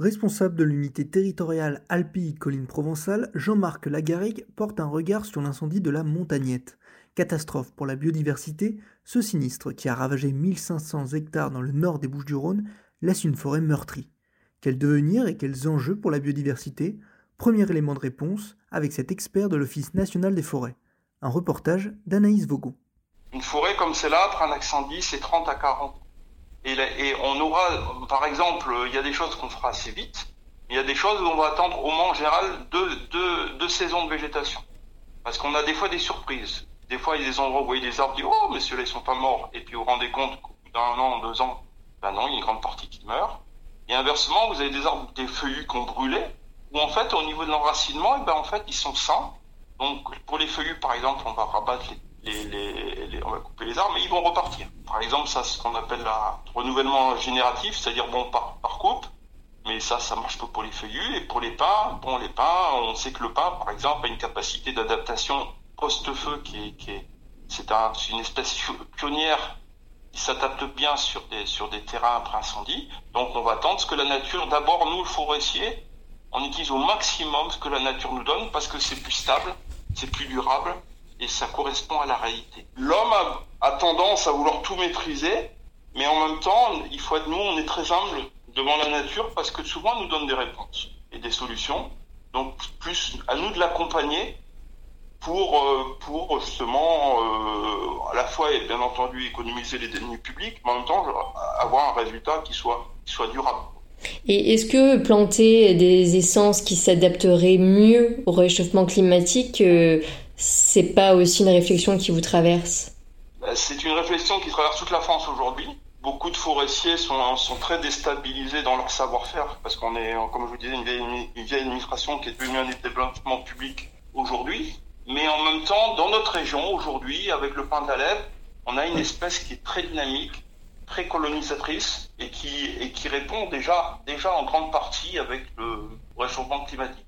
Responsable de l'unité territoriale Alpilles-Collines Provençales, Jean-Marc Lagarrigue porte un regard sur l'incendie de la Montagnette. Catastrophe pour la biodiversité, ce sinistre qui a ravagé 1500 hectares dans le nord des Bouches-du-Rhône laisse une forêt meurtrie. Quel devenir et quels enjeux pour la biodiversité? Premier élément de réponse avec cet expert de l'Office national des forêts. Un reportage d'Anaïs Vogon. Une forêt comme celle-là, après un c'est 30 à 40 et, on aura, par exemple, il y a des choses qu'on fera assez vite, il y a des choses où on va attendre au moins en général deux, saisons de végétation. Parce qu'on a des fois des surprises. Des fois, il y a des endroits où vous voyez des arbres, vous dites, oh, mais ceux-là, ils sont pas morts. Et puis vous vous rendez compte qu'au bout d'un an, deux ans, ben non, il y a une grande partie qui meurt. Et inversement, vous avez des arbres, des feuillus qui ont brûlé, où en fait, au niveau de l'enracinement, eh ben, en fait, ils sont sains. Donc, pour les feuillus, par exemple, on va rabattre les on va couper les arbres, mais ils vont repartir. Par exemple, ça, c'est ce qu'on appelle le renouvellement génératif, c'est-à-dire bon par, coupe. Mais ça, ça marche pas pour les feuillus et pour les pins. Bon, les pins, on sait que le pin, par exemple, a une capacité d'adaptation post-feu qui est, c'est un, une espèce pionnière qui s'adapte bien sur des, sur des terrains après incendie. Donc, on va attendre ce que la nature, d'abord, nous, le forestier, on utilise au maximum ce que la nature nous donne parce que c'est plus stable, c'est plus durable et ça correspond à la réalité. L'homme a, tendance à vouloir tout maîtriser, mais en même temps, il faut être nous, on est très humble devant la nature parce que souvent elle nous donne des réponses et des solutions. Donc plus à nous de l'accompagner pour euh, pour justement euh, à la fois et bien entendu économiser les deniers publics, mais en même temps avoir un résultat qui soit qui soit durable. Et est-ce que planter des essences qui s'adapteraient mieux au réchauffement climatique, euh, c'est pas aussi une réflexion qui vous traverse bah, C'est une réflexion qui traverse toute la France aujourd'hui. Beaucoup de forestiers sont, très déstabilisés dans leur savoir-faire parce qu'on est, comme je vous disais, une vieille, administration qui est devenue un développement public aujourd'hui. Mais en même temps, dans notre région aujourd'hui, avec le pain d'Alep, on a une espèce qui est très dynamique, très colonisatrice et qui, répond déjà en grande partie avec le réchauffement climatique.